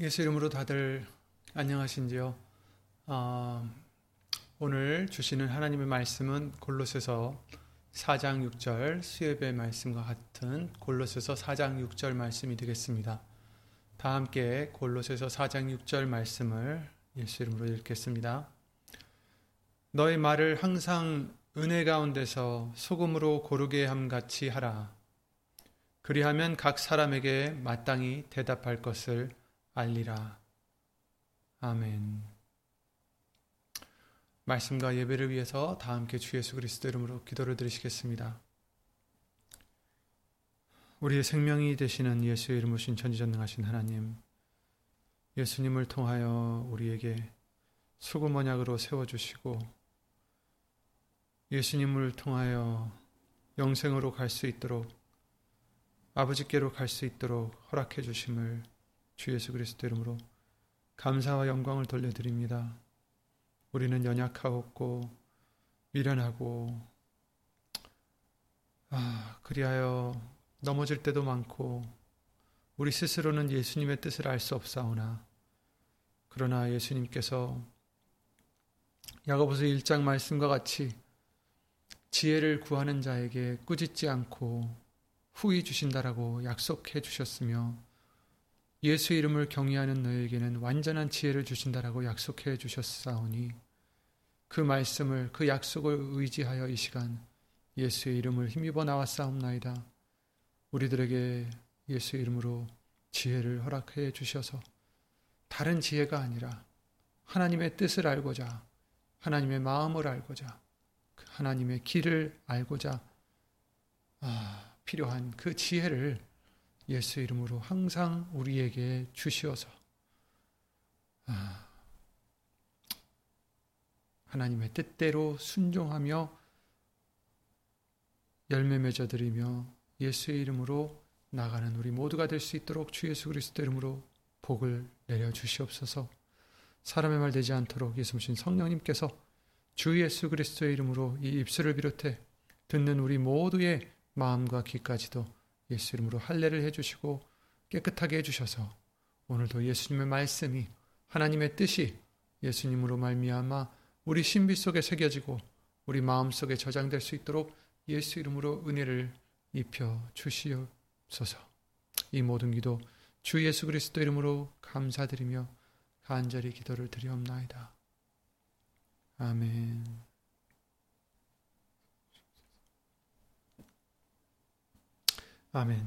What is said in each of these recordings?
예수 이름으로 다들 안녕하신지요? 어, 오늘 주시는 하나님의 말씀은 골로새서 4장 6절 수협의 말씀과 같은 골로새서 4장 6절 말씀이 되겠습니다. 다 함께 골로새서 4장 6절 말씀을 예수 이름으로 읽겠습니다. 너의 말을 항상 은혜 가운데서 소금으로 고르게 함 같이 하라. 그리하면 각 사람에게 마땅히 대답할 것을 알리라. 아멘. 말씀과 예배를 위해서 다 함께 주 예수 그리스도 이름으로 기도를 드리시겠습니다. 우리의 생명이 되시는 예수의 이름 오신 전지전능하신 하나님, 예수님을 통하여 우리에게 수금 언약으로 세워주시고, 예수님을 통하여 영생으로 갈 수 있도록, 아버지께로 갈 수 있도록 허락해 주심을 주 예수 그리스도 이름으로 감사와 영광을 돌려드립니다. 우리는 연약하고 미련하고 아, 그리하여 넘어질 때도 많고 우리 스스로는 예수님의 뜻을 알 수 없사오나 그러나 예수님께서 야고보서 1장 말씀과 같이 지혜를 구하는 자에게 꾸짖지 않고 후히 주신다라고 약속해 주셨으며 예수 이름을 경외하는 너에게는 완전한 지혜를 주신다라고 약속해 주셨사오니 그 말씀을 그 약속을 의지하여 이 시간 예수의 이름을 힘입어 나왔사옵나이다. 우리들에게 예수 이름으로 지혜를 허락해 주셔서 다른 지혜가 아니라 하나님의 뜻을 알고자 하나님의 마음을 알고자 그 하나님의 길을 알고자 아, 필요한 그 지혜를 예수 이름으로 항상 우리에게 주시어서 아, 하나님의 뜻대로 순종하며 열매 맺어 드리며 예수의 이름으로 나가는 우리 모두가 될 수 있도록 주 예수 그리스도 이름으로 복을 내려 주시옵소서. 사람의 말 되지 않도록 예수신 성령님께서 주 예수 그리스도의 이름으로 이 입술을 비롯해 듣는 우리 모두의 마음과 귀까지도 예수 이름으로 할례를 해주시고 깨끗하게 해주셔서 오늘도 예수님의 말씀이 하나님의 뜻이 예수님으로 말미암아 우리 신비 속에 새겨지고 우리 마음 속에 저장될 수 있도록 예수 이름으로 은혜를 입혀 주시옵소서. 이 모든 기도 주 예수 그리스도 이름으로 감사드리며 간절히 기도를 드리옵나이다. 아멘. 아멘.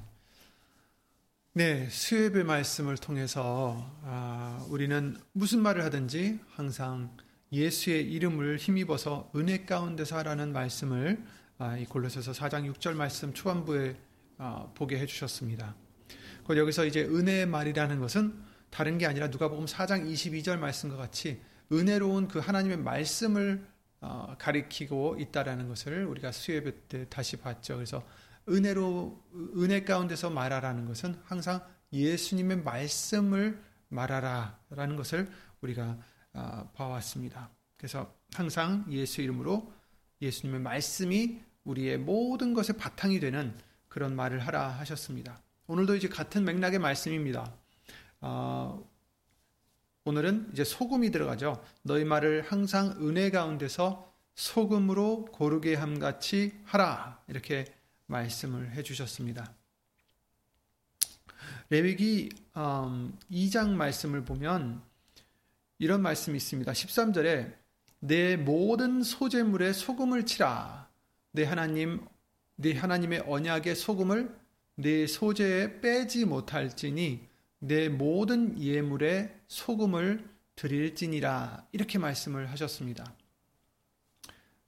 네, 수협의 말씀을 통해서 아, 우리는 무슨 말을 하든지 항상 예수의 이름을 힘입어서 은혜 가운데서 하라는 말씀을 아, 이 골로새서 4장 6절 말씀 초반부에 아, 보게 해주셨습니다. 그 여기서 이제 은혜의 말이라는 것은 다른 게 아니라 누가복음 4장 22절 말씀과 같이 은혜로운 그 하나님의 말씀을 어, 가리키고 있다라는 것을 우리가 수협 때 다시 봤죠. 그래서 은혜로 은혜 가운데서 말하라는 것은 항상 예수님의 말씀을 말하라라는 것을 우리가 아, 봐왔습니다. 그래서 항상 예수 이름으로 예수님의 말씀이 우리의 모든 것의 바탕이 되는 그런 말을 하라 하셨습니다. 오늘도 이제 같은 맥락의 말씀입니다. 어, 오늘은 이제 소금이 들어가죠. 너희 말을 항상 은혜 가운데서 소금으로 고르게 함같이 하라 이렇게 말씀을 해주셨습니다. 레위기 음, 2장 말씀을 보면 이런 말씀이 있습니다. 13절에 내 모든 소재물에 소금을 치라. 내 하나님 네 하나님의 언약의 소금을 네 소재에 빼지 못할지니 내 모든 예물에 소금을 드릴지니라 이렇게 말씀을 하셨습니다.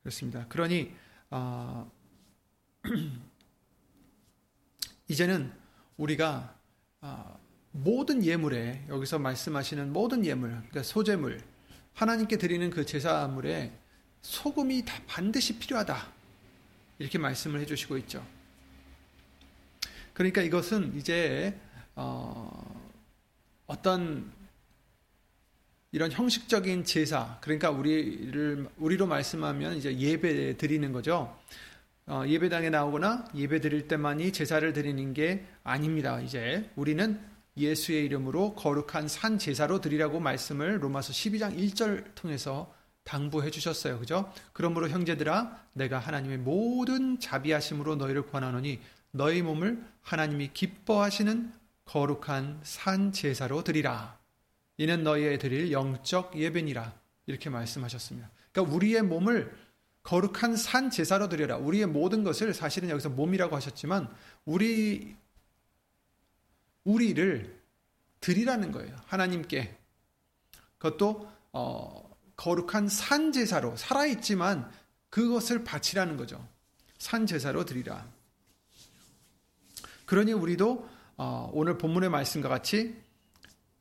그렇습니다. 그러니 어, 이제는 우리가 어, 모든 예물에 여기서 말씀하시는 모든 예물, 그러니까 소재물, 하나님께 드리는 그 제사물에 소금이 다 반드시 필요하다. 이렇게 말씀을 해주시고 있죠. 그러니까 이것은 이제 어, 어떤 이런 형식적인 제사, 그러니까 우리를 우리로 말씀하면 이제 예배 드리는 거죠. 어, 예배당에 나오거나 예배 드릴 때만이 제사를 드리는 게 아닙니다. 이제 우리는 예수의 이름으로 거룩한 산 제사로 드리라고 말씀을 로마서 12장 1절 통해서 당부해 주셨어요. 그죠? 그러므로 형제들아 내가 하나님의 모든 자비하심으로 너희를 권하노니 너희 몸을 하나님이 기뻐하시는 거룩한 산 제사로 드리라. 이는 너희의 드릴 영적 예배니라. 이렇게 말씀하셨습니다. 그러니까 우리의 몸을 거룩한 산 제사로 드려라. 우리의 모든 것을 사실은 여기서 몸이라고 하셨지만 우리 우리를 드리라는 거예요. 하나님께. 그것도 어, 거룩한 산 제사로 살아 있지만 그것을 바치라는 거죠. 산 제사로 드리라. 그러니 우리도 어, 오늘 본문의 말씀과 같이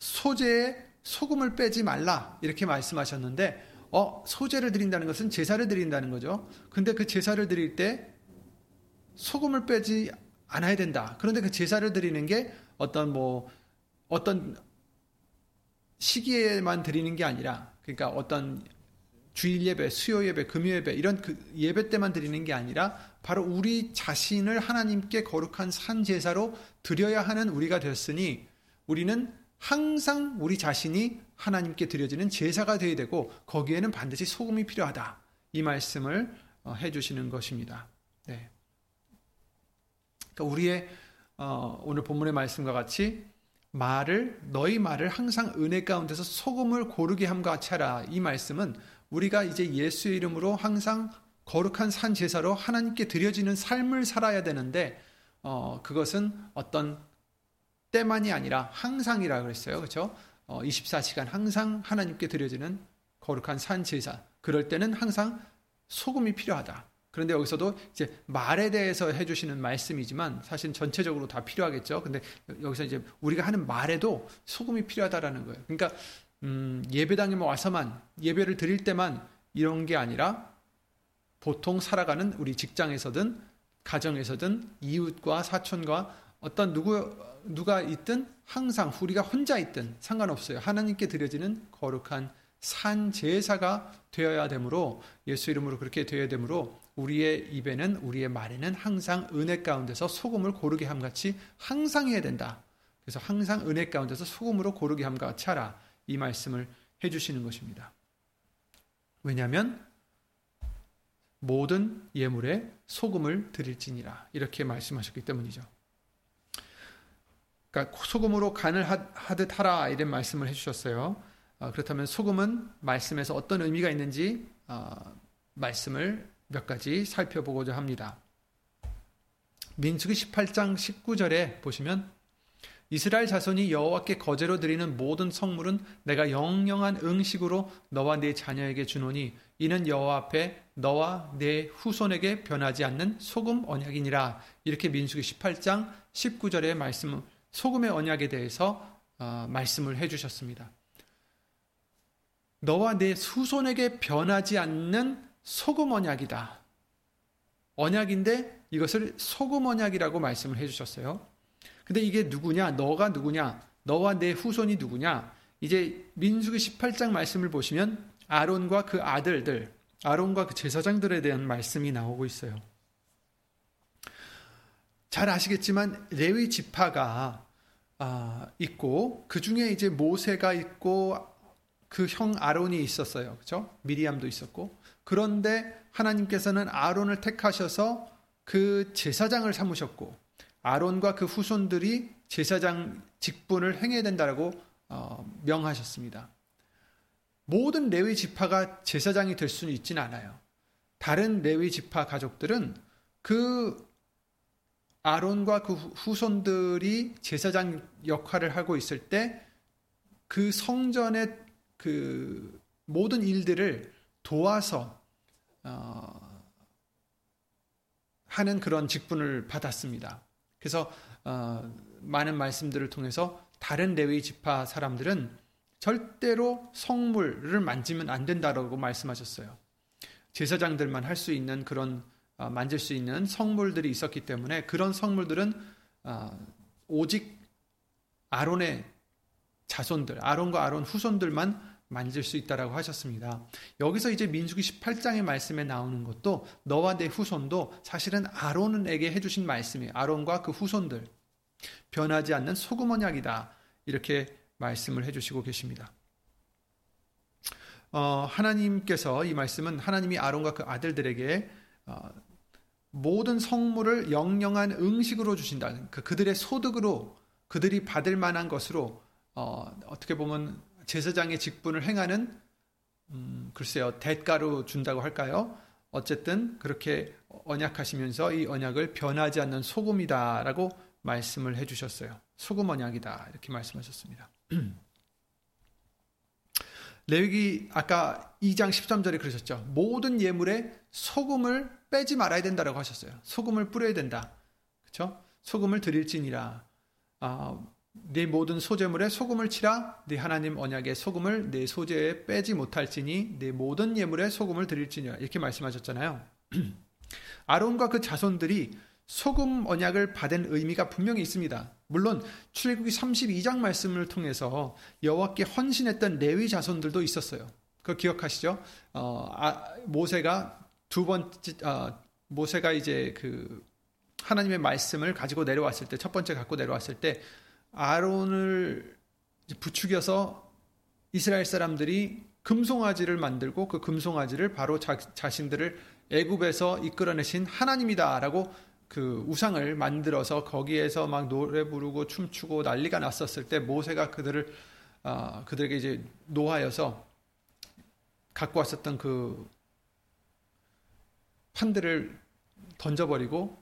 소재에 소금을 빼지 말라 이렇게 말씀하셨는데 어 소재를 드린다는 것은 제사를 드린다는 거죠. 근데 그 제사를 드릴 때 소금을 빼지 않아야 된다. 그런데 그 제사를 드리는 게 어떤 뭐 어떤 시기에만 드리는 게 아니라 그러니까 어떤 주일 예배, 수요 예배, 금요 예배 이런 그 예배 때만 드리는 게 아니라 바로 우리 자신을 하나님께 거룩한 산 제사로 드려야 하는 우리가 되었으니 우리는 항상 우리 자신이 하나님께 드려지는 제사가 되어야 되고 거기에는 반드시 소금이 필요하다. 이 말씀을 어, 해 주시는 것입니다. 네. 그러니까 우리의 어, 오늘 본문의 말씀과 같이 말을 너희 말을 항상 은혜 가운데서 소금을 고르게 함과 같이 하라. 이 말씀은 우리가 이제 예수의 이름으로 항상 거룩한 산 제사로 하나님께 드려지는 삶을 살아야 되는데 어, 그것은 어떤 때만이 아니라 항상이라 그랬어요. 그렇죠? 어, 24시간 항상 하나님께 드려지는 거룩한 산 제사. 그럴 때는 항상 소금이 필요하다. 그런데 여기서도 이제 말에 대해서 해주시는 말씀이지만 사실 전체적으로 다 필요하겠죠. 근데 여기서 이제 우리가 하는 말에도 소금이 필요하다라는 거예요. 그러니까 음, 예배당에 와서만 예배를 드릴 때만 이런 게 아니라 보통 살아가는 우리 직장에서든 가정에서든 이웃과 사촌과 어떤 누구 누가 있든 항상 우리가 혼자 있든 상관없어요. 하나님께 드려지는 거룩한 산 제사가 되어야 되므로 예수 이름으로 그렇게 되어야 되므로 우리의 입에는 우리의 말에는 항상 은혜 가운데서 소금을 고르게 함 같이 항상 해야 된다. 그래서 항상 은혜 가운데서 소금으로 고르게 함과 같이 하라. 이 말씀을 해 주시는 것입니다. 왜냐하면 모든 예물에 소금을 드릴지니라 이렇게 말씀하셨기 때문이죠. 그러니까 소금으로 간을 하듯 하라 이런 말씀을 해주셨어요. 어, 그렇다면 소금은 말씀에서 어떤 의미가 있는지 어, 말씀을 몇 가지 살펴보고자 합니다. 민수기 18장 19절에 보시면 이스라엘 자손이 여호와께 거제로 드리는 모든 성물은 내가 영영한 응식으로 너와 네 자녀에게 주노니 이는 여호와 앞에 너와 네 후손에게 변하지 않는 소금 언약이니라 이렇게 민수기 18장 19절의 말씀 소금의 언약에 대해서 어, 말씀을 해주셨습니다. 너와 내 후손에게 변하지 않는 소금 언약이다. 언약인데 이것을 소금 언약이라고 말씀을 해주셨어요. 근데 이게 누구냐? 너가 누구냐? 너와 내 후손이 누구냐? 이제 민수기 18장 말씀을 보시면 아론과 그 아들들, 아론과 그 제사장들에 대한 말씀이 나오고 있어요. 잘 아시겠지만 레위 지파가 아, 있고 그 중에 이제 모세가 있고 그 형 아론이 있었어요. 그렇죠? 미리암도 있었고 그런데 하나님께서는 아론을 택하셔서 그 제사장을 삼으셨고 아론과 그 후손들이 제사장 직분을 행해야 된다라고 어, 명하셨습니다. 모든 레위 지파가 제사장이 될 수는 있지는 않아요. 다른 레위 지파 가족들은 그 아론과 그 후손들이 제사장 역할을 하고 있을 때 그 성전의 그 모든 일들을 도와서 어, 하는 그런 직분을 받았습니다. 그래서 어, 많은 말씀들을 통해서 다른 레위 지파 사람들은 절대로 성물을 만지면 안 된다라고 말씀하셨어요. 제사장들만 할 수 있는 그런 어, 만질 수 있는 성물들이 있었기 때문에 그런 성물들은 어, 오직 아론의 자손들, 아론과 아론 후손들만 만질 수 있다라고 하셨습니다. 여기서 이제 민수기 18장의 말씀에 나오는 것도 너와 내 후손도 사실은 아론에게 해주신 말씀이에요. 아론과 그 후손들 변하지 않는 소금 언약이다. 이렇게 말씀을 해주시고 계십니다. 어, 하나님께서 이 말씀은 하나님이 아론과 그 아들들에게 어, 모든 성물을 영영한 응식으로 주신다. 그 그들의 소득으로 그들이 받을 만한 것으로 어, 어떻게 보면 제사장의 직분을 행하는 음, 글쎄요 대가로 준다고 할까요? 어쨌든 그렇게 언약하시면서 이 언약을 변하지 않는 소금이다라고 말씀을 해주셨어요. 소금 언약이다 이렇게 말씀하셨습니다. 레위기 아까 2장 13절에 그러셨죠. 모든 예물에 소금을 빼지 말아야 된다라고 하셨어요. 소금을 뿌려야 된다. 그렇죠? 소금을 드릴지니라. 아, 네 모든 소재물에 소금을 치라. 네 하나님 언약의 소금을 네 소재에 빼지 못할지니 네 모든 예물에 소금을 드릴지니라. 이렇게 말씀하셨잖아요. 아론과 그 자손들이 소금 언약을 받은 의미가 분명히 있습니다. 물론 출애굽기 32장 말씀을 통해서 여호와께 헌신했던 레위 자손들도 있었어요. 그 기억하시죠? 어, 아, 모세가 두 번째 어, 모세가 이제 그 하나님의 말씀을 가지고 내려왔을 때 첫 번째 갖고 내려왔을 때 아론을 부추겨서 이스라엘 사람들이 금송아지를 만들고 그 금송아지를 바로 자, 자신들을 애굽에서 이끌어내신 하나님이다라고 그 우상을 만들어서 거기에서 막 노래 부르고 춤추고 난리가 났었을 때 모세가 그들을 어, 그들에게 이제 노하여서 갖고 왔었던 그 판들을 던져버리고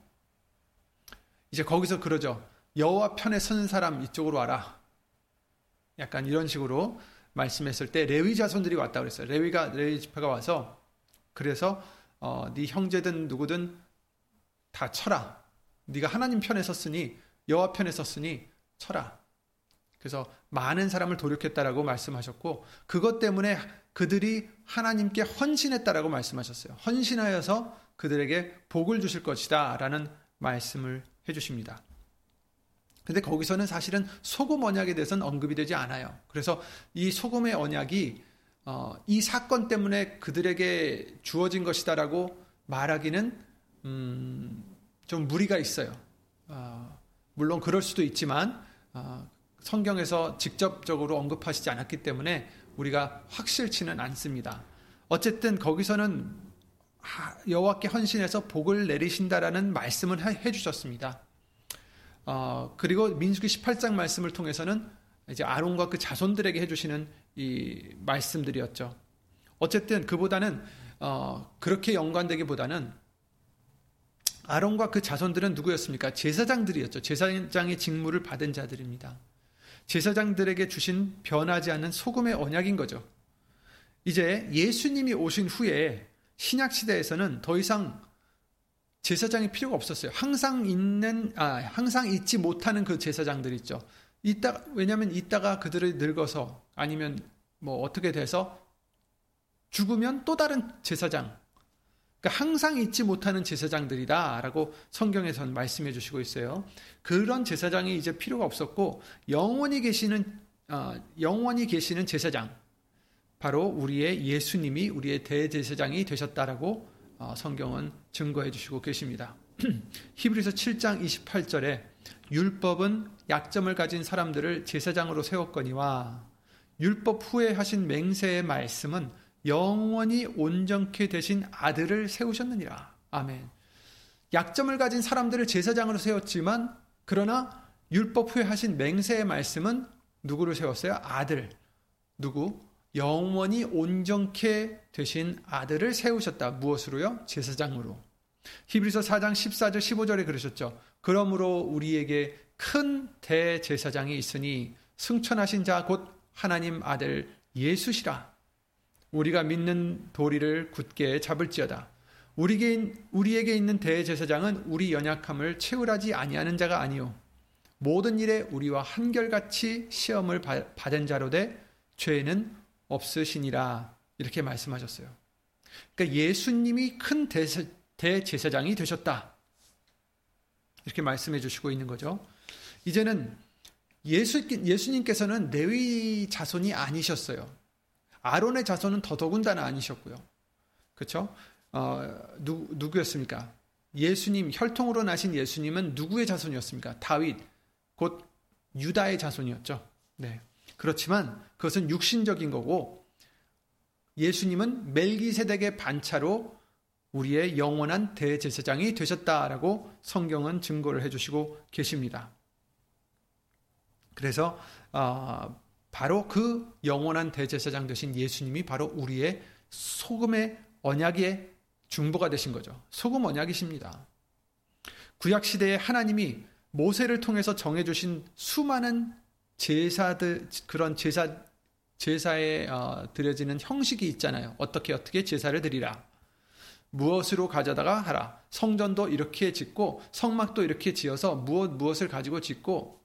이제 거기서 그러죠. 여호와 편에 선 사람 이쪽으로 와라. 약간 이런 식으로 말씀했을 때 레위 자손들이 왔다 그랬어요. 레위가 레위 지파가 와서 그래서 어, 네 형제든 누구든 다 쳐라. 네가 하나님 편에 섰으니 여호와 편에 섰으니 쳐라. 그래서 많은 사람을 돌이켰다라고 말씀하셨고 그것 때문에 그들이 하나님께 헌신했다라고 말씀하셨어요. 헌신하여서 그들에게 복을 주실 것이다라는 말씀을 해 주십니다. 근데 거기서는 사실은 소금 언약에 대해서는 언급이 되지 않아요. 그래서 이 소금의 언약이 어, 이 사건 때문에 그들에게 주어진 것이다라고 말하기는 음, 좀 무리가 있어요. 어, 물론 그럴 수도 있지만 어, 성경에서 직접적으로 언급하시지 않았기 때문에 우리가 확실치는 않습니다. 어쨌든 거기서는 여호와께 헌신해서 복을 내리신다라는 말씀을 해 주셨습니다. 어, 그리고 민수기 18장 말씀을 통해서는 이제 아론과 그 자손들에게 해주시는 이 말씀들이었죠. 어쨌든 그보다는 어, 그렇게 연관되기보다는 아론과 그 자손들은 누구였습니까? 제사장들이었죠. 제사장의 직무를 받은 자들입니다. 제사장들에게 주신 변하지 않는 소금의 언약인 거죠. 이제 예수님이 오신 후에 신약 시대에서는 더 이상 제사장이 필요가 없었어요. 항상 있는 아 항상 잊지 못하는 그 제사장들 있죠. 이따 왜냐하면 이따가 그들을 늙어서 아니면 뭐 어떻게 돼서 죽으면 또 다른 제사장 그러니까 항상 잊지 못하는 제사장들이다라고 성경에선 말씀해 주시고 있어요. 그런 제사장이 이제 필요가 없었고 영원히 계시는 어, 영원히 계시는 제사장 바로 우리의 예수님이 우리의 대제사장이 되셨다라고 어, 성경은 증거해 주시고 계십니다. 히브리서 7장 28절에 율법은 약점을 가진 사람들을 제사장으로 세웠거니와 율법 후에 하신 맹세의 말씀은 영원히 온전케 되신 아들을 세우셨느니라. 아멘. 약점을 가진 사람들을 제사장으로 세웠지만 그러나 율법 후에 하신 맹세의 말씀은 누구를 세웠어요? 아들. 누구? 영원히 온전케 되신 아들을 세우셨다. 무엇으로요? 제사장으로. 히브리서 4장 14절 15절에 그러셨죠. 그러므로 우리에게 큰 대제사장이 있으니 승천하신 자 곧 하나님 아들 예수시라. 우리가 믿는 도리를 굳게 잡을지어다. 우리에게, 있는 대제사장은 우리 연약함을 채울하지 아니하는 자가 아니요 모든 일에 우리와 한결같이 시험을 받은 자로 돼 죄는 없으시니라 이렇게 말씀하셨어요. 그러니까 예수님이 큰 대제사장이 되셨다. 이렇게 말씀해 주시고 있는 거죠. 이제는 예수, 예수님께서는 레위 자손이 아니셨어요. 아론의 자손은 더더군다나 아니셨고요. 그렇죠? 어, 누, 누구였습니까? 예수님 혈통으로 나신 예수님은 누구의 자손이었습니까? 다윗 곧 유다의 자손이었죠. 네. 그렇지만 그것은 육신적인 거고 예수님은 멜기세덱의 반차로 우리의 영원한 대제사장이 되셨다라고 성경은 증거를 해주시고 계십니다. 그래서 어, 바로 그 영원한 대제사장 되신 예수님이 바로 우리의 소금의 언약의 중보가 되신 거죠. 소금 언약이십니다. 구약 시대에 하나님이 모세를 통해서 정해 주신 수많은 제사들 그런 제사 제사에 어, 드려지는 형식이 있잖아요. 어떻게 어떻게 제사를 드리라. 무엇으로 가져다가 하라. 성전도 이렇게 짓고 성막도 이렇게 지어서 무엇 무엇을 가지고 짓고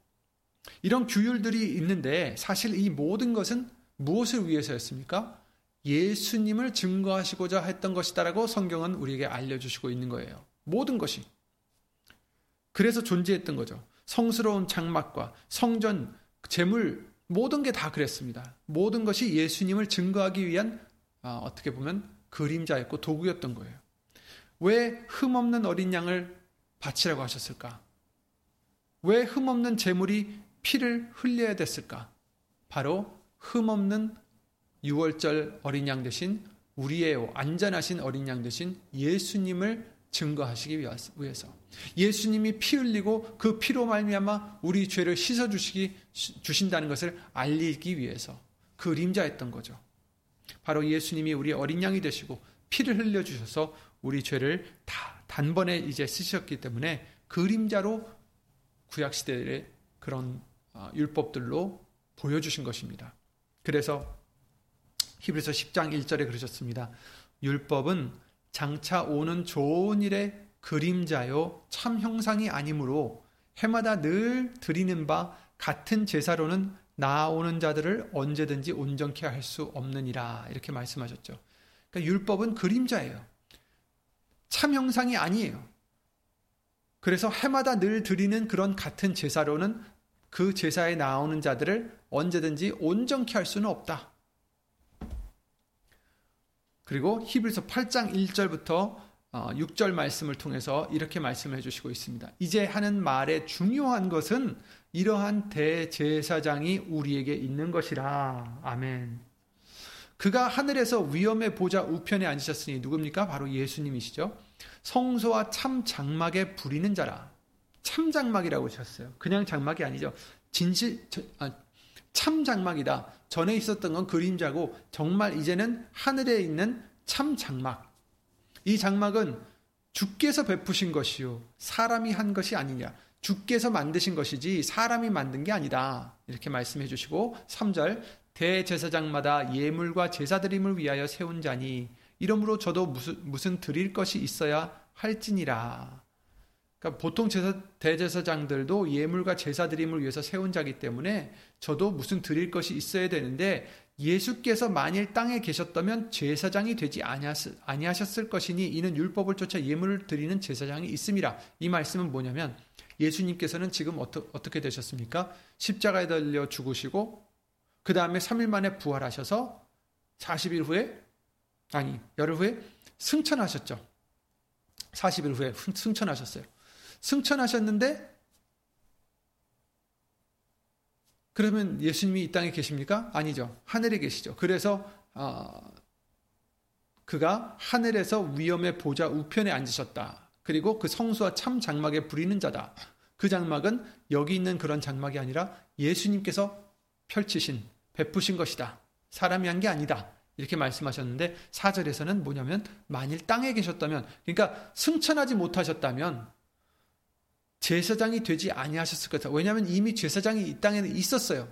이런 규율들이 있는데 사실 이 모든 것은 무엇을 위해서였습니까? 예수님을 증거하시고자 했던 것이다라고 성경은 우리에게 알려주시고 있는 거예요. 모든 것이. 그래서 존재했던 거죠. 성스러운 장막과 성전, 재물, 모든 게 다 그랬습니다. 모든 것이 예수님을 증거하기 위한 어, 어떻게 보면 그림자였고 도구였던 거예요. 왜 흠없는 어린 양을 바치라고 하셨을까? 왜 흠없는 재물이 피를 흘려야 됐을까? 바로 흠없는 6월절 어린 양 대신 우리의 안전하신 어린 양 대신 예수님을 증거하시기 위해서 예수님이 피 흘리고 그 피로 말미암아 우리 죄를 씻어 주시기 주신다는 것을 알리기 위해서 그림자였던 거죠. 바로 예수님이 우리 어린 양이 되시고 피를 흘려 주셔서 우리 죄를 다 단번에 이제 쓰셨기 때문에 그림자로 구약 시대의 그런 어, 율법들로 보여주신 것입니다. 그래서 히브리서 10장 1절에 그러셨습니다. 율법은 장차 오는 좋은 일의 그림자요 참 형상이 아니므로 해마다 늘 드리는 바 같은 제사로는 나오는 자들을 언제든지 온전케 할 수 없느니라 이렇게 말씀하셨죠. 그러니까 율법은 그림자예요. 참 형상이 아니에요. 그래서 해마다 늘 드리는 그런 같은 제사로는 그 제사에 나오는 자들을 언제든지 온전케 할 수는 없다. 그리고 히브리서 8장 1절부터 6절 어, 말씀을 통해서 이렇게 말씀해 주시고 있습니다. 이제 하는 말의 중요한 것은 이러한 대제사장이 우리에게 있는 것이라. 아멘. 그가 하늘에서 위엄의 보좌 우편에 앉으셨으니 누굽니까? 바로 예수님이시죠. 성소와 참 장막에 부리는 자라. 참 장막이라고 하셨어요. 그냥 장막이 아니죠. 진실 아, 참 장막이다. 전에 있었던 건 그림자고 정말 이제는 하늘에 있는 참 장막. 이 장막은 주께서 베푸신 것이요. 사람이 한 것이 아니냐. 주께서 만드신 것이지 사람이 만든 게 아니다. 이렇게 말씀해 주시고 3절 대제사장마다 예물과 제사드림을 위하여 세운 자니 이러므로 저도 무슨 무슨 드릴 것이 있어야 할지니라. 그러니까 보통 제사, 대제사장들도 예물과 제사 드림을 위해서 세운 자기 때문에 저도 무슨 드릴 것이 있어야 되는데 예수께서 만일 땅에 계셨다면 제사장이 되지 아니하셨을 것이니 이는 율법을 쫓아 예물을 드리는 제사장이 있음이라. 이 말씀은 뭐냐면 예수님께서는 지금 어떠, 어떻게 되셨습니까? 십자가에 달려 죽으시고 그 다음에 3일 만에 부활하셔서 40일 후에 아니 열흘 후에 승천하셨죠. 40일 후에 승천하셨어요. 승천하셨는데 그러면 예수님이 이 땅에 계십니까? 아니죠. 하늘에 계시죠. 그래서 어, 그가 하늘에서 위엄의 보좌 우편에 앉으셨다. 그리고 그 성수와 참 장막에 부리는 자다. 그 장막은 여기 있는 그런 장막이 아니라 예수님께서 펼치신 베푸신 것이다. 사람이 한 게 아니다. 이렇게 말씀하셨는데 사절에서는 뭐냐면 만일 땅에 계셨다면 그러니까 승천하지 못하셨다면 제사장이 되지 아니하셨을 것이다. 왜냐하면 이미 제사장이 이 땅에 있었어요.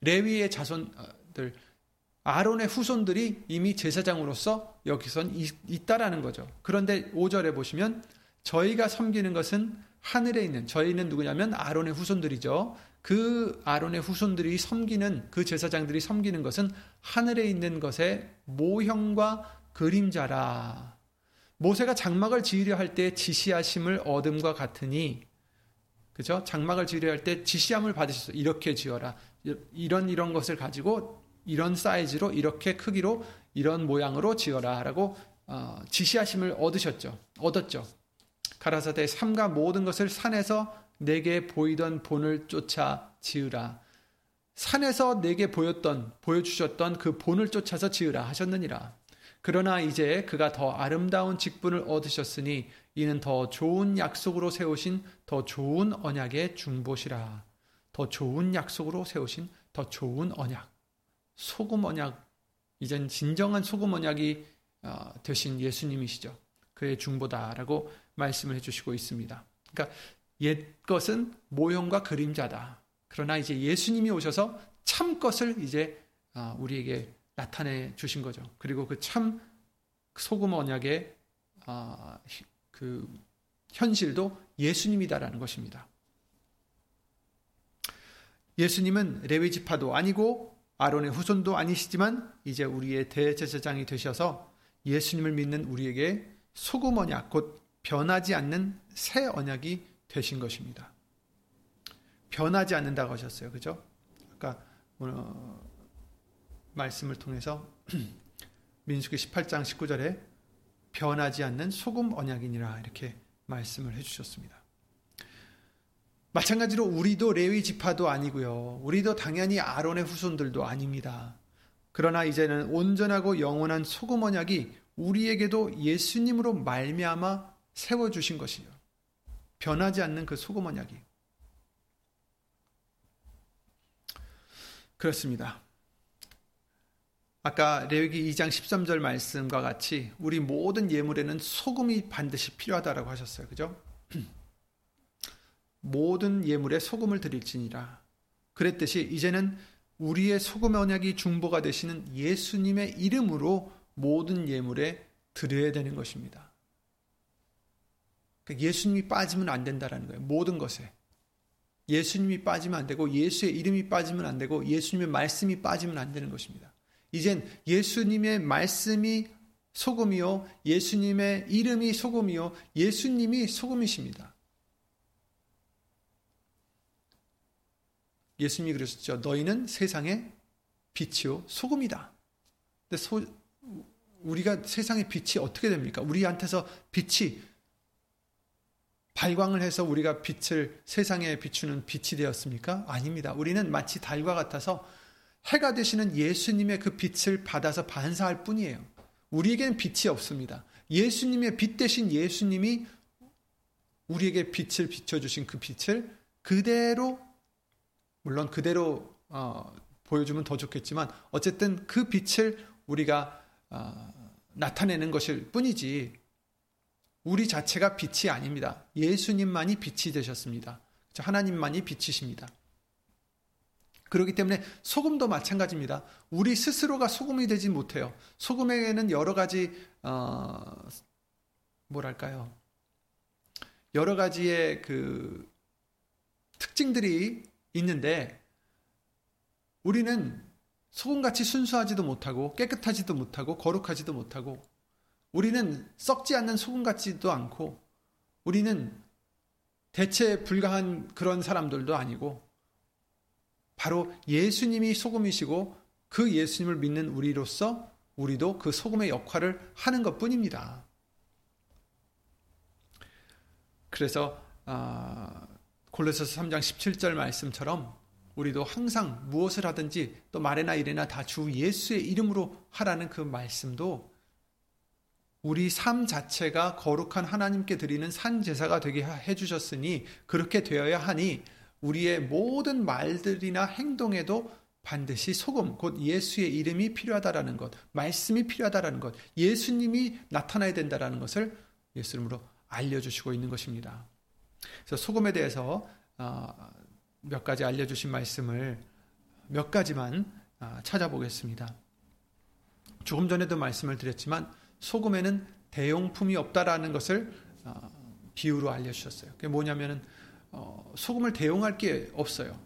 레위의 자손들, 아론의 후손들이 이미 제사장으로서 여기선 있다라는 거죠. 그런데 5절에 보시면 저희가 섬기는 것은 하늘에 있는 저희는 누구냐면 아론의 후손들이죠. 그 아론의 후손들이 섬기는 그 제사장들이 섬기는 것은 하늘에 있는 것의 모형과 그림자라. 모세가 장막을 지으려 할 때 지시하심을 얻음과 같으니 그죠? 장막을 지으려 할 때 지시함을 받으셨어요. 이렇게 지어라. 이런 이런 것을 가지고 이런 사이즈로 이렇게 크기로 이런 모양으로 지어라라고 어, 지시하심을 얻으셨죠. 얻었죠. 가라사대 삼가 모든 것을 산에서 내게 보이던 본을 쫓아 지으라. 산에서 내게 보였던 보여주셨던 그 본을 쫓아서 지으라 하셨느니라. 그러나 이제 그가 더 아름다운 직분을 얻으셨으니 이는 더 좋은 약속으로 세우신 더 좋은 언약의 중보시라. 더 좋은 약속으로 세우신 더 좋은 언약. 소금 언약. 이젠 진정한 소금 언약이 어, 되신 예수님이시죠. 그의 중보다라고 말씀을 해주시고 있습니다. 그러니까 옛 것은 모형과 그림자다. 그러나 이제 예수님이 오셔서 참 것을 이제 어, 우리에게 나타내 주신 거죠. 그리고 그 참 소금 언약의 어, 그 현실도 예수님이다라는 것입니다. 예수님은 레위 지파도 아니고 아론의 후손도 아니시지만 이제 우리의 대제사장이 되셔서 예수님을 믿는 우리에게 소금 언약 곧 변하지 않는 새 언약이 되신 것입니다. 변하지 않는다고 하셨어요. 그죠? 아까 어, 말씀을 통해서 민수기 18장 19절에 변하지 않는 소금 언약이니라 이렇게 말씀을 해 주셨습니다. 마찬가지로 우리도 레위 지파도 아니고요. 우리도 당연히 아론의 후손들도 아닙니다. 그러나 이제는 온전하고 영원한 소금 언약이 우리에게도 예수님으로 말미암아 세워 주신 것이요. 변하지 않는 그 소금 언약이. 그렇습니다. 아까 레위기 2장 13절 말씀과 같이 우리 모든 예물에는 소금이 반드시 필요하다라고 하셨어요. 그죠? 모든 예물에 소금을 드릴지니라. 그랬듯이 이제는 우리의 소금 언약이 중보가 되시는 예수님의 이름으로 모든 예물에 드려야 되는 것입니다. 그러니까 예수님이 빠지면 안 된다라는 거예요. 모든 것에. 예수님이 빠지면 안 되고 예수의 이름이 빠지면 안 되고 예수님의 말씀이 빠지면 안 되는 것입니다. 이젠 예수님의 말씀이 소금이요. 예수님의 이름이 소금이요. 예수님이 소금이십니다. 예수님이 그러셨죠. 너희는 세상의 빛이요. 소금이다. 근데 소, 우리가 세상의 빛이 어떻게 됩니까? 우리한테서 빛이 발광을 해서 우리가 빛을 세상에 비추는 빛이 되었습니까? 아닙니다. 우리는 마치 달과 같아서 해가 되시는 예수님의 그 빛을 받아서 반사할 뿐이에요. 우리에게는 빛이 없습니다. 예수님의 빛 대신 예수님이 우리에게 빛을 비춰주신 그 빛을 그대로, 물론 그대로 어, 보여주면 더 좋겠지만, 어쨌든 그 빛을 우리가 어, 나타내는 것일 뿐이지, 우리 자체가 빛이 아닙니다. 예수님만이 빛이 되셨습니다. 하나님만이 빛이십니다. 그렇기 때문에 소금도 마찬가지입니다. 우리 스스로가 소금이 되지 못해요. 소금에는 여러 가지 어, 뭐랄까요? 여러 가지의 그 특징들이 있는데 우리는 소금같이 순수하지도 못하고 깨끗하지도 못하고 거룩하지도 못하고 우리는 썩지 않는 소금 같지도 않고 우리는 대체 불가한 그런 사람들도 아니고 바로 예수님이 소금이시고 그 예수님을 믿는 우리로서 우리도 그 소금의 역할을 하는 것 뿐입니다. 그래서 아, 골로새서 3장 17절 말씀처럼 우리도 항상 무엇을 하든지 또 말이나 일이나 다 주 예수의 이름으로 하라는 그 말씀도 우리 삶 자체가 거룩한 하나님께 드리는 산 제사가 되게 해 주셨으니 그렇게 되어야 하니 우리의 모든 말들이나 행동에도 반드시 소금, 곧 예수의 이름이 필요하다라는 것, 말씀이 필요하다라는 것, 예수님이 나타나야 된다라는 것을 예수님으로 알려주시고 있는 것입니다. 그래서 소금에 대해서 어, 몇 가지 알려주신 말씀을 몇 가지만 어, 찾아보겠습니다. 조금 전에도 말씀을 드렸지만 소금에는 대용품이 없다라는 것을 어, 비유로 알려주셨어요. 그게 뭐냐면은 어, 소금을 대용할 게 없어요.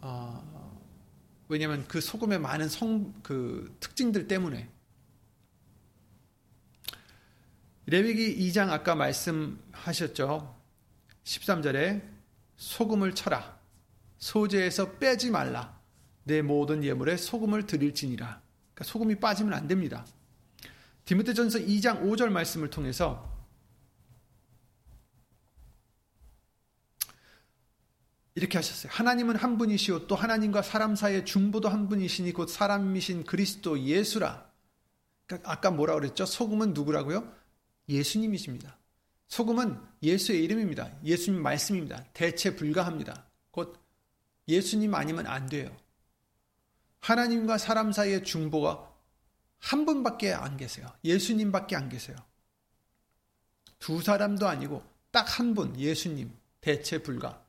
어, 왜냐하면 그 소금의 많은 성, 그 특징들 때문에. 레위기 2장 아까 말씀하셨죠. 13절에 소금을 쳐라. 소재에서 빼지 말라. 내 모든 예물에 소금을 드릴지니라. 그러니까 소금이 빠지면 안 됩니다. 디모데전서 2장 5절 말씀을 통해서 이렇게 하셨어요. 하나님은 한 분이시오. 또 하나님과 사람 사이의 중보도 한 분이시니 곧 사람이신 그리스도 예수라. 그러니까 아까 뭐라 그랬죠? 소금은 누구라고요? 예수님이십니다. 소금은 예수의 이름입니다. 예수님 말씀입니다. 대체 불가합니다. 곧 예수님 아니면 안 돼요. 하나님과 사람 사이의 중보가 한 분밖에 안 계세요. 예수님밖에 안 계세요. 두 사람도 아니고 딱 한 분, 예수님, 대체 불가.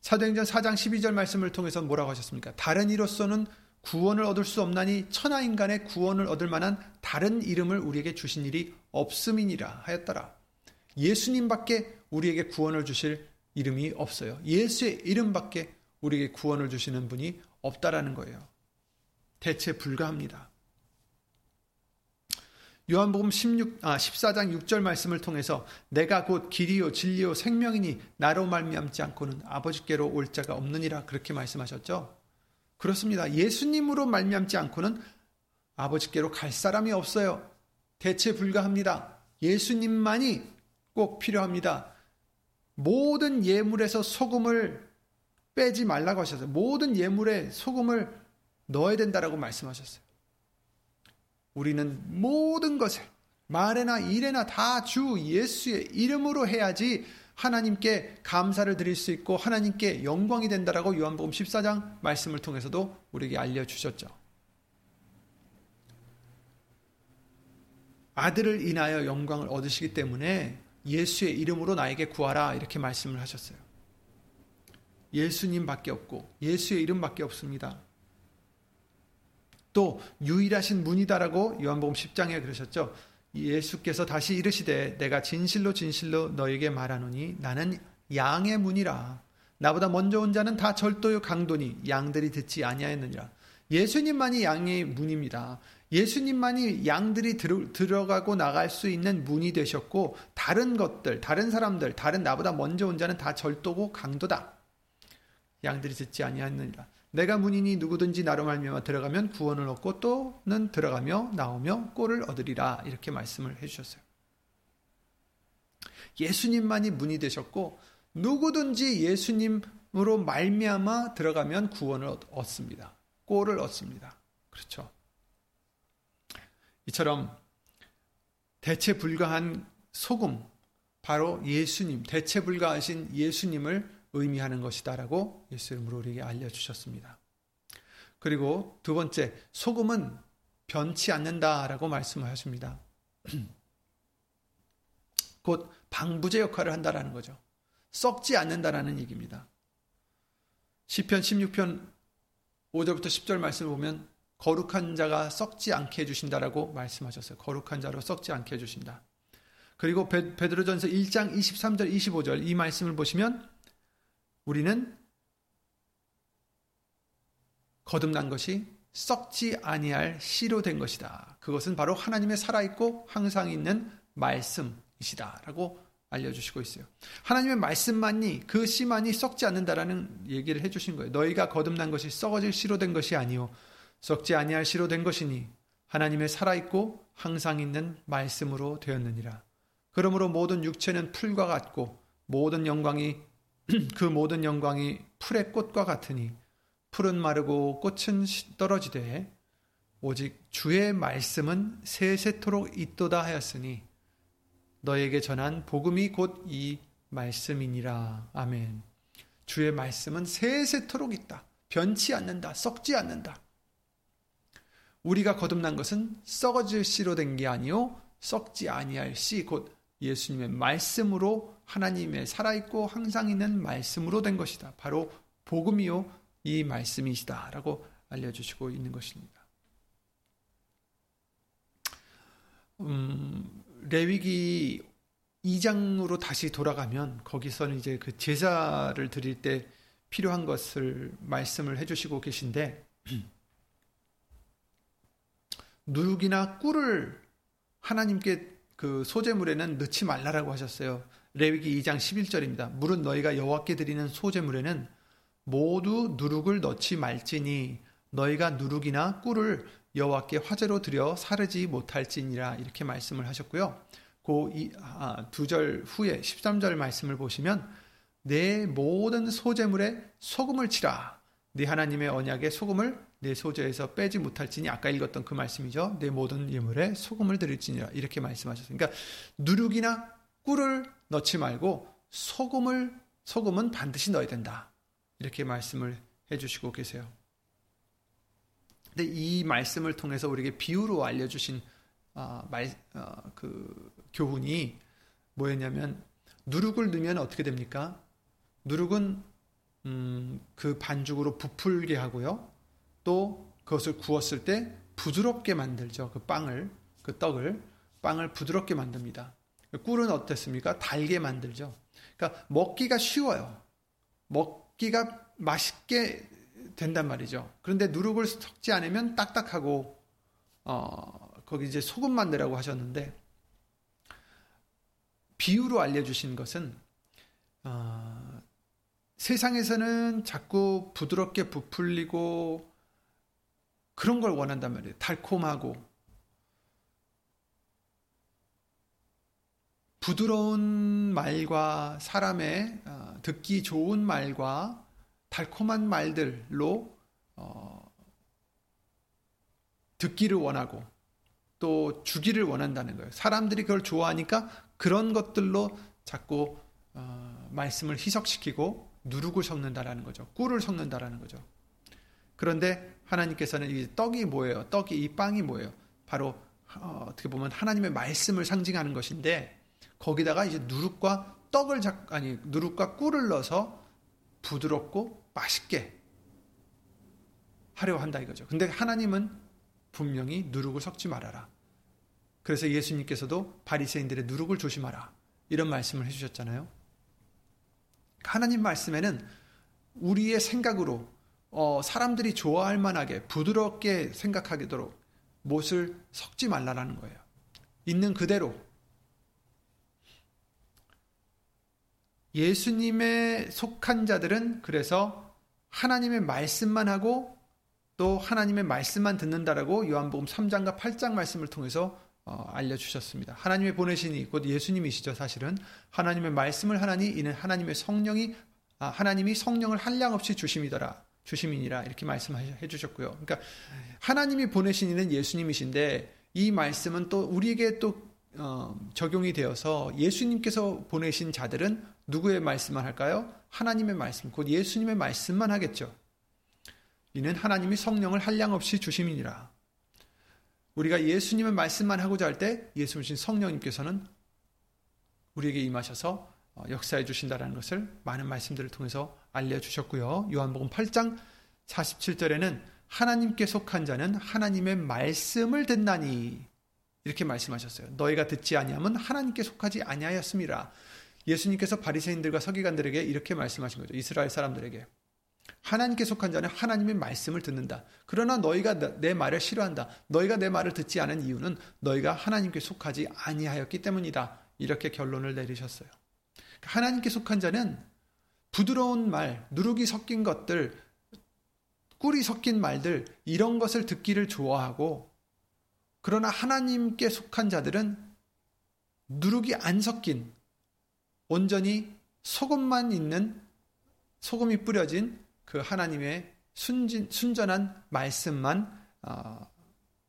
사도행전 4장 12절 말씀을 통해서 뭐라고 하셨습니까? 다른 이로서는 구원을 얻을 수 없나니 천하 인간의 구원을 얻을 만한 다른 이름을 우리에게 주신 일이 없음이니라 하였더라. 예수님밖에 우리에게 구원을 주실 이름이 없어요. 예수의 이름밖에 우리에게 구원을 주시는 분이 없다라는 거예요. 대체 불가합니다. 요한복음 16, 아, 14장 6절 말씀을 통해서 내가 곧 길이요 진리요 생명이니 나로 말미암지 않고는 아버지께로 올 자가 없느니라 그렇게 말씀하셨죠. 그렇습니다. 예수님으로 말미암지 않고는 아버지께로 갈 사람이 없어요. 대체 불가합니다. 예수님만이 꼭 필요합니다. 모든 예물에서 소금을 빼지 말라고 하셨어요. 모든 예물에 소금을 넣어야 된다라고 말씀하셨어요. 우리는 모든 것을 말에나 일에나 다 주 예수의 이름으로 해야지 하나님께 감사를 드릴 수 있고 하나님께 영광이 된다라고 요한복음 14장 말씀을 통해서도 우리에게 알려 주셨죠. 아들을 인하여 영광을 얻으시기 때문에 예수의 이름으로 나에게 구하라 이렇게 말씀을 하셨어요. 예수님밖에 없고 예수의 이름밖에 없습니다. 또 유일하신 문이다라고 요한복음 10장에 그러셨죠. 예수께서 다시 이르시되 내가 진실로 진실로 너에게 말하노니 나는 양의 문이라 나보다 먼저 온 자는 다 절도요 강도니 양들이 듣지 아니하였느니라. 예수님만이 양의 문입니다. 예수님만이 양들이 들어, 가고 나갈 수 있는 문이 되셨고 다른 것들, 다른 사람들, 다른 나보다 먼저 온 자는 다 절도고 강도다. 양들이 듣지 아니하느니라. 내가 문이니 누구든지 나로 말미암아 들어가면 구원을 얻고 또는 들어가며 나오며 꼴을 얻으리라 이렇게 말씀을 해주셨어요. 예수님만이 문이 되셨고 누구든지 예수님으로 말미암아 들어가면 구원을 얻습니다. 꼴을 얻습니다. 그렇죠. 이처럼 대체 불가한 소금 바로 예수님 대체 불가하신 예수님을 의미하는 것이다라고 예수 이름으로 우리에게 알려주셨습니다. 그리고 두 번째, 소금은 변치 않는다라고 말씀하십니다. 곧 방부제 역할을 한다라는 거죠. 썩지 않는다라는 얘기입니다. 시편 16편 5절부터 10절 말씀을 보면 거룩한 자가 썩지 않게 해주신다라고 말씀하셨어요. 거룩한 자로 썩지 않게 해주신다. 그리고 베드로전서 1장 23절 25절 이 말씀을 보시면 우리는 거듭난 것이 썩지 아니할 씨로 된 것이다. 그것은 바로 하나님의 살아있고 항상 있는 말씀이시다라고 알려주시고 있어요. 하나님의 말씀만이 그 씨만이 썩지 않는다라는 얘기를 해주신 거예요. 너희가 거듭난 것이 썩어질 씨로 된 것이 아니요 썩지 아니할 씨로 된 것이니 하나님의 살아있고 항상 있는 말씀으로 되었느니라. 그러므로 모든 육체는 풀과 같고 모든 영광이 그 모든 영광이 풀의 꽃과 같으니 풀은 마르고 꽃은 떨어지되 오직 주의 말씀은 세세토록 있도다 하였으니 너에게 전한 복음이 곧 이 말씀이니라. 아멘. 주의 말씀은 세세토록 있다. 변치 않는다. 썩지 않는다. 우리가 거듭난 것은 썩어질 씨로 된 게 아니요 썩지 아니할 씨 곧 예수님의 말씀으로 하나님의 살아있고 항상 있는 말씀으로 된 것이다. 바로 복음이요 이 말씀이시다라고 알려주시고 있는 것입니다. 음, 레위기 2장으로 다시 돌아가면 거기서는 이제 그 제사를 드릴 때 필요한 것을 말씀을 해주시고 계신데 누룩이나 꿀을 하나님께 그 소재물에는 넣지 말라라고 하셨어요. 레위기 2장 11절입니다. 물은 너희가 여호와께 드리는 소재물에는 모두 누룩을 넣지 말지니 너희가 누룩이나 꿀을 여호와께 화제로 드려 사르지 못할지니라 이렇게 말씀을 하셨고요. 그 두절 아, 후에 13절 말씀을 보시면 내 모든 소재물에 소금을 치라. 네 하나님의 언약에 소금을 내 소재에서 빼지 못할지니 아까 읽었던 그 말씀이죠. 내 모든 예물에 소금을 드릴지니라 이렇게 말씀하셨어요. 그러니까 누룩이나 꿀을 넣지 말고 소금을 소금은 반드시 넣어야 된다. 이렇게 말씀을 해 주시고 계세요. 근데 이 말씀을 통해서 우리에게 비유로 알려 주신 어, 말, 어, 그 교훈이 뭐였냐면 누룩을 넣으면 어떻게 됩니까? 누룩은 음, 그 반죽으로 부풀게 하고요. 또 그것을 구웠을 때 부드럽게 만들죠. 그 빵을, 그 떡을, 빵을 부드럽게 만듭니다. 꿀은 어땠습니까? 달게 만들죠. 그러니까 먹기가 쉬워요. 먹기가 맛있게 된단 말이죠. 그런데 누룩을 섞지 않으면 딱딱하고, 어, 거기 이제 소금만 넣으라고 하셨는데, 비유로 알려주신 것은, 어, 세상에서는 자꾸 부드럽게 부풀리고 그런 걸 원한단 말이에요. 달콤하고 부드러운 말과 사람의 어, 듣기 좋은 말과 달콤한 말들로 어, 듣기를 원하고 또 주기를 원한다는 거예요. 사람들이 그걸 좋아하니까 그런 것들로 자꾸 어, 말씀을 희석시키고 누룩을 섞는다라는 거죠. 꿀을 섞는다라는 거죠. 그런데 하나님께서는 이 떡이 뭐예요? 떡이 이 빵이 뭐예요? 바로 어, 떻게 보면 하나님의 말씀을 상징하는 것인데 거기다가 이제 누룩과 떡을 작 아니 누룩과 꿀을 넣어서 부드럽고 맛있게 하려 한다 이거죠. 근데 하나님은 분명히 누룩을 섞지 말아라. 그래서 예수님께서도 바리새인들의 누룩을 조심하라. 이런 말씀을 해 주셨잖아요. 하나님 말씀에는 우리의 생각으로 어, 사람들이 좋아할 만하게 부드럽게 생각하도록 못을 섞지 말라라는 거예요. 있는 그대로 예수님의 속한 자들은 그래서 하나님의 말씀만 하고 또 하나님의 말씀만 듣는다라고 요한복음 3장과 8장 말씀을 통해서 어, 알려주셨습니다. 하나님의 보내신이 곧 예수님이시죠. 사실은 하나님의 말씀을 하나니 이는 하나님의 성령이 아, 하나님이 성령을 한량 없이 주심이더라. 주심이니라 이렇게 말씀해 주셨고요. 그러니까 하나님이 보내신 이는 예수님이신데 이 말씀은 또 우리에게 또 어, 적용이 되어서 예수님께서 보내신 자들은 누구의 말씀만 할까요? 하나님의 말씀, 곧 예수님의 말씀만 하겠죠. 이는 하나님이 성령을 한량없이 주심이니라. 우리가 예수님의 말씀만 하고자 할 때 예수님 성령님께서는 우리에게 임하셔서 어, 역사해 주신다는 것을 많은 말씀들을 통해서 알려주셨고요. 요한복음 8장 47절에는 하나님께 속한 자는 하나님의 말씀을 듣나니 이렇게 말씀하셨어요. 너희가 듣지 아니하면 하나님께 속하지 아니하였습니다. 예수님께서 바리새인들과 서기관들에게 이렇게 말씀하신 거죠. 이스라엘 사람들에게 하나님께 속한 자는 하나님의 말씀을 듣는다. 그러나 너희가 내 말을 싫어한다. 너희가 내 말을 듣지 않은 이유는 너희가 하나님께 속하지 아니하였기 때문이다. 이렇게 결론을 내리셨어요. 하나님께 속한 자는 부드러운 말, 누룩이 섞인 것들, 꿀이 섞인 말들, 이런 것을 듣기를 좋아하고, 그러나 하나님께 속한 자들은 누룩이 안 섞인, 온전히 소금만 있는, 소금이 뿌려진 그 하나님의 순진, 순전한 말씀만 어,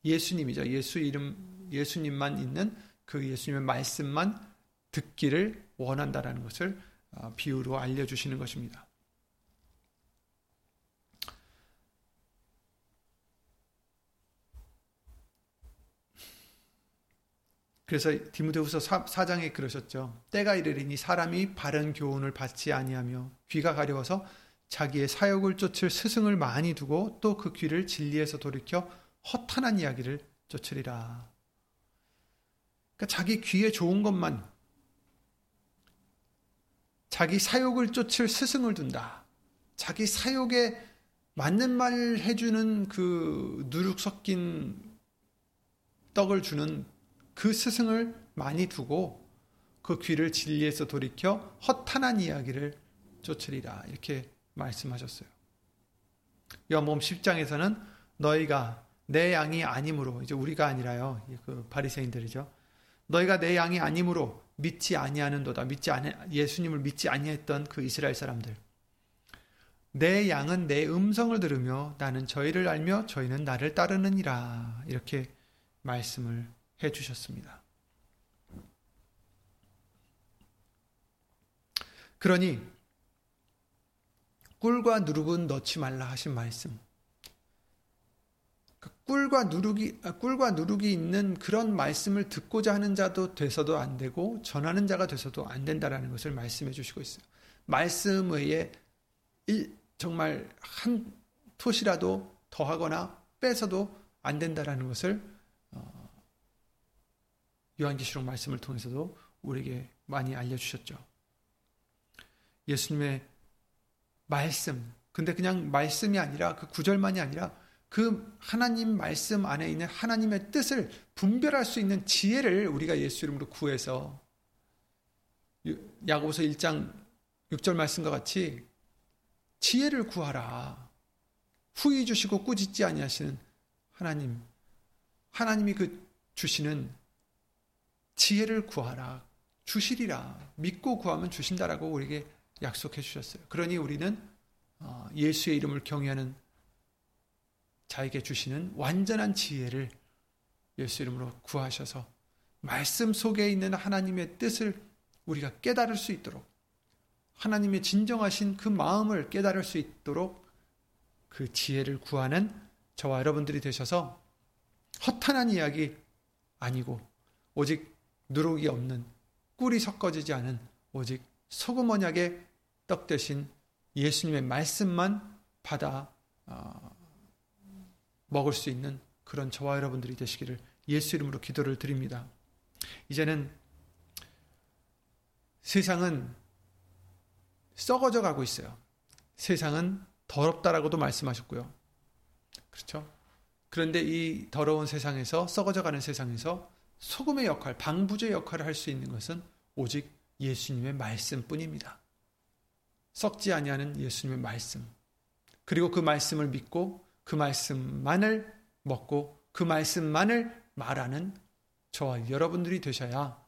예수님이죠. 예수 이름 예수님만 있는 그 예수님의 말씀만 듣기를 원한다라는 것을 어, 비유로 알려주시는 것입니다. 그래서 디모데후서 4장에 그러셨죠. 때가 이르리니 사람이 바른 교훈을 받지 아니하며 귀가 가려워서 자기의 사역을 쫓을 스승을 많이 두고 또 그 귀를 진리에서 돌이켜 허탄한 이야기를 쫓으리라. 그러니까 자기 귀에 좋은 것만 자기 사욕을 쫓을 스승을 둔다. 자기 사욕에 맞는 말 해주는 그 누룩 섞인 떡을 주는 그 스승을 많이 두고 그 귀를 진리에서 돌이켜 허탄한 이야기를 쫓으리라. 이렇게 말씀하셨어요. 요한복음 10장에서는 너희가 내 양이 아니므로 이제 우리가 아니라요. 그 바리새인들이죠. 너희가 내 양이 아니므로 믿지 아니하는도다. 믿지 아니 예수님을 믿지 아니했던 그 이스라엘 사람들. 내 양은 내 음성을 들으며 나는 저희를 알며 저희는 나를 따르느니라. 이렇게 말씀을 해 주셨습니다. 그러니 꿀과 누룩은 넣지 말라 하신 말씀. 그 꿀과 누룩이 아, 꿀과 누룩이 있는 그런 말씀을 듣고자 하는 자도 돼서도 안 되고 전하는 자가 돼서도 안 된다라는 것을 말씀해 주시고 있어요. 말씀 외에 일, 정말 한 토시라도 더하거나 빼서도 안 된다라는 것을 어, 요한계시록 말씀을 통해서도 우리에게 많이 알려주셨죠. 예수님의 말씀. 근데 그냥 말씀이 아니라 그 구절만이 아니라 그 하나님 말씀 안에 있는 하나님의 뜻을 분별할 수 있는 지혜를 우리가 예수 이름으로 구해서 야고보서 1장 6절 말씀과 같이 지혜를 구하라. 후이 주시고 꾸짖지 아니하시는 하나님. 하나님이 그 주시는 지혜를 구하라. 주시리라. 믿고 구하면 주신다라고 우리에게 약속해 주셨어요. 그러니 우리는 어, 예수의 이름을 경외하는 자에게 주시는 완전한 지혜를 예수 이름으로 구하셔서 말씀 속에 있는 하나님의 뜻을 우리가 깨달을 수 있도록 하나님의 진정하신 그 마음을 깨달을 수 있도록 그 지혜를 구하는 저와 여러분들이 되셔서 허탄한 이야기 아니고 오직 누룩이 없는 꿀이 섞어지지 않은 오직 소금 언약의 떡 대신 예수님의 말씀만 받아 어, 먹을 수 있는 그런 저와 여러분들이 되시기를 예수 이름으로 기도를 드립니다. 이제는 세상은 썩어져 가고 있어요. 세상은 더럽다라고도 말씀하셨고요. 그렇죠? 그런데 이 더러운 세상에서 썩어져 가는 세상에서 소금의 역할, 방부제 역할을 할 수 있는 것은 오직 예수님의 말씀뿐입니다. 썩지 아니하는 예수님의 말씀. 그리고 그 말씀을 믿고 그 말씀만을 먹고 그 말씀만을 말하는 저와 여러분들이 되셔야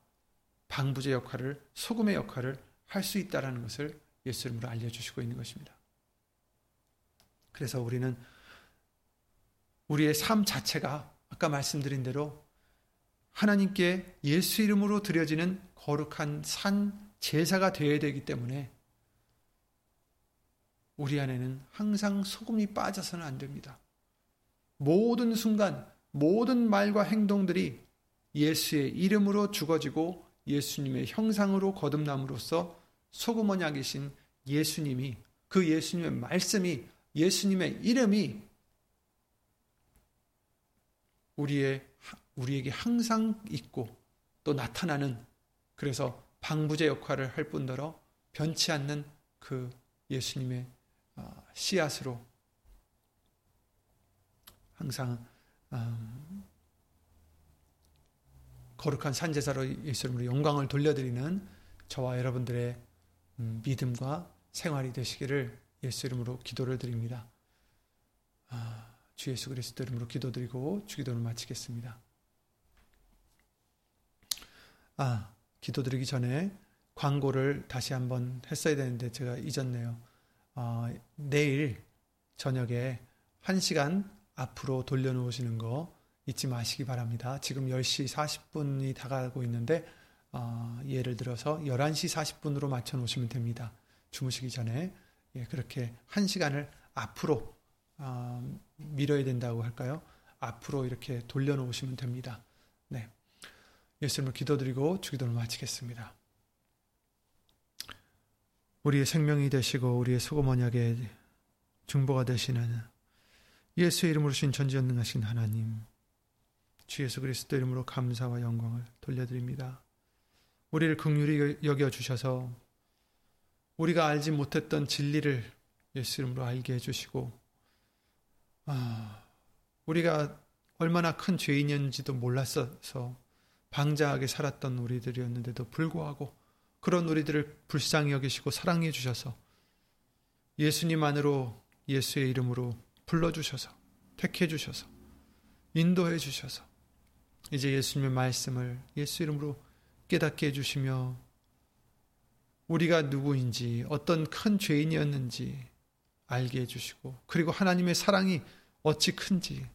방부제 역할을 소금의 역할을 할 수 있다라는 것을 예수 이름으로 알려 주시고 있는 것입니다. 그래서 우리는 우리의 삶 자체가 아까 말씀드린 대로 하나님께 예수 이름으로 드려지는 거룩한 산 제사가 되어야 되기 때문에 우리 안에는 항상 소금이 빠져서는 안 됩니다. 모든 순간, 모든 말과 행동들이 예수의 이름으로 죽어지고 예수님의 형상으로 거듭남으로써 소금 언약이신 예수님이 그 예수님의 말씀이 예수님의 이름이 우리의 우리에게 항상 있고 또 나타나는 그래서 방부제 역할을 할 뿐더러 변치 않는 그 예수님의 어, 씨앗으로 항상 음, 거룩한 산제사로 예수님으로 영광을 돌려드리는 저와 여러분들의 음, 믿음과 생활이 되시기를 예수 이름으로 기도를 드립니다. 아, 주 예수 그리스도 이름으로 기도드리고 주기도를 마치겠습니다. 아, 기도드리기 전에 광고를 다시 한번 했어야 되는데 제가 잊었네요. 어, 내일 저녁에 1시간 앞으로 돌려놓으시는 거 잊지 마시기 바랍니다. 지금 10시 40분이 다가고 있는데 어, 예를 들어서 11시 40분으로 맞춰 놓으시면 됩니다. 주무시기 전에 예, 그렇게 1시간을 앞으로 어, 밀어야 된다고 할까요? 앞으로 이렇게 돌려놓으시면 됩니다. 네. 예수님을 기도드리고 주기도를 마치겠습니다. 우리의 생명이 되시고 우리의 소금 언약의 중보가 되시는 예수의 이름으로 신 전지전능하신 하나님 주 예수 그리스도 이름으로 감사와 영광을 돌려드립니다. 우리를 긍휼히 여겨 주셔서 우리가 알지 못했던 진리를 예수 이름으로 알게 해주시고 아, 우리가 얼마나 큰 죄인이었는지도 몰랐어서 방자하게 살았던 우리들이었는데도 불구하고 그런 우리들을 불쌍히 여기시고 사랑해 주셔서 예수님 안으로 예수의 이름으로 불러주셔서 택해 주셔서 인도해 주셔서 이제 예수님의 말씀을 예수 이름으로 깨닫게 해주시며 우리가 누구인지 어떤 큰 죄인이었는지 알게 해주시고 그리고 하나님의 사랑이 어찌 큰지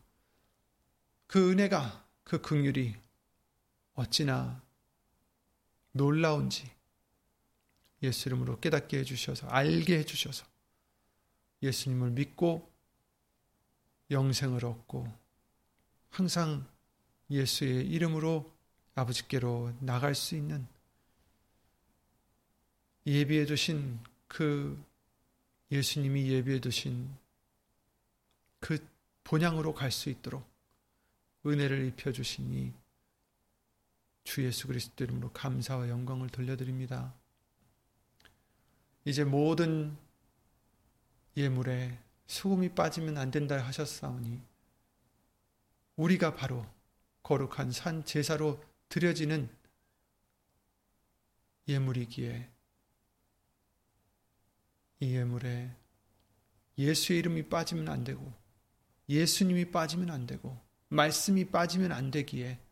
그 은혜가 그 긍휼이 어찌나 놀라운지 예수 이름으로 깨닫게 해주셔서 알게 해주셔서 예수님을 믿고 영생을 얻고 항상 예수의 이름으로 아버지께로 나갈 수 있는 예비해 두신 그 예수님이 예비해 두신 그 본향으로 갈 수 있도록 은혜를 입혀 주시니 주 예수 그리스도 이름으로 감사와 영광을 돌려드립니다. 이제 모든 예물에 소금이 빠지면 안 된다 하셨사오니 우리가 바로 거룩한 산 제사로 드려지는 예물이기에 이 예물에 예수의 이름이 빠지면 안 되고 예수님이 빠지면 안 되고 말씀이 빠지면 안 되기에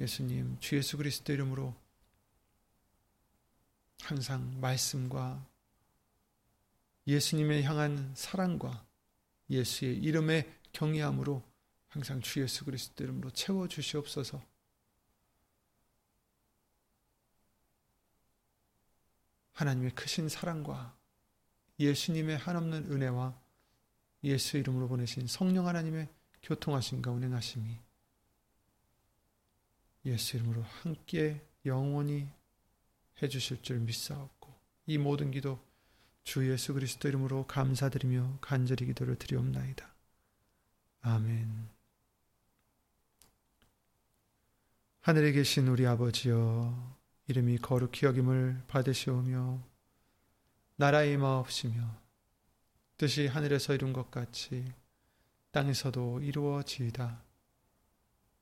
예수님 주 예수 그리스도 이름으로 항상 말씀과 예수님의 향한 사랑과 예수의 이름의 경외함으로 항상 주 예수 그리스도 이름으로 채워 주시옵소서. 하나님의 크신 사랑과 예수님의 한없는 은혜와 예수 이름으로 보내신 성령 하나님의 교통하신가 운행하심이 예수 이름으로 함께 영원히 해주실 줄 믿사옵고 이 모든 기도 주 예수 그리스도 이름으로 감사드리며 간절히 기도를 드리옵나이다. 아멘. 하늘에 계신 우리 아버지여 이름이 거룩히 여김을 받으시오며 나라의 마옵시며 뜻이 하늘에서 이룬 것 같이 땅에서도 이루어지이다.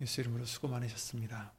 예수 이름으로 수고 많으셨습니다.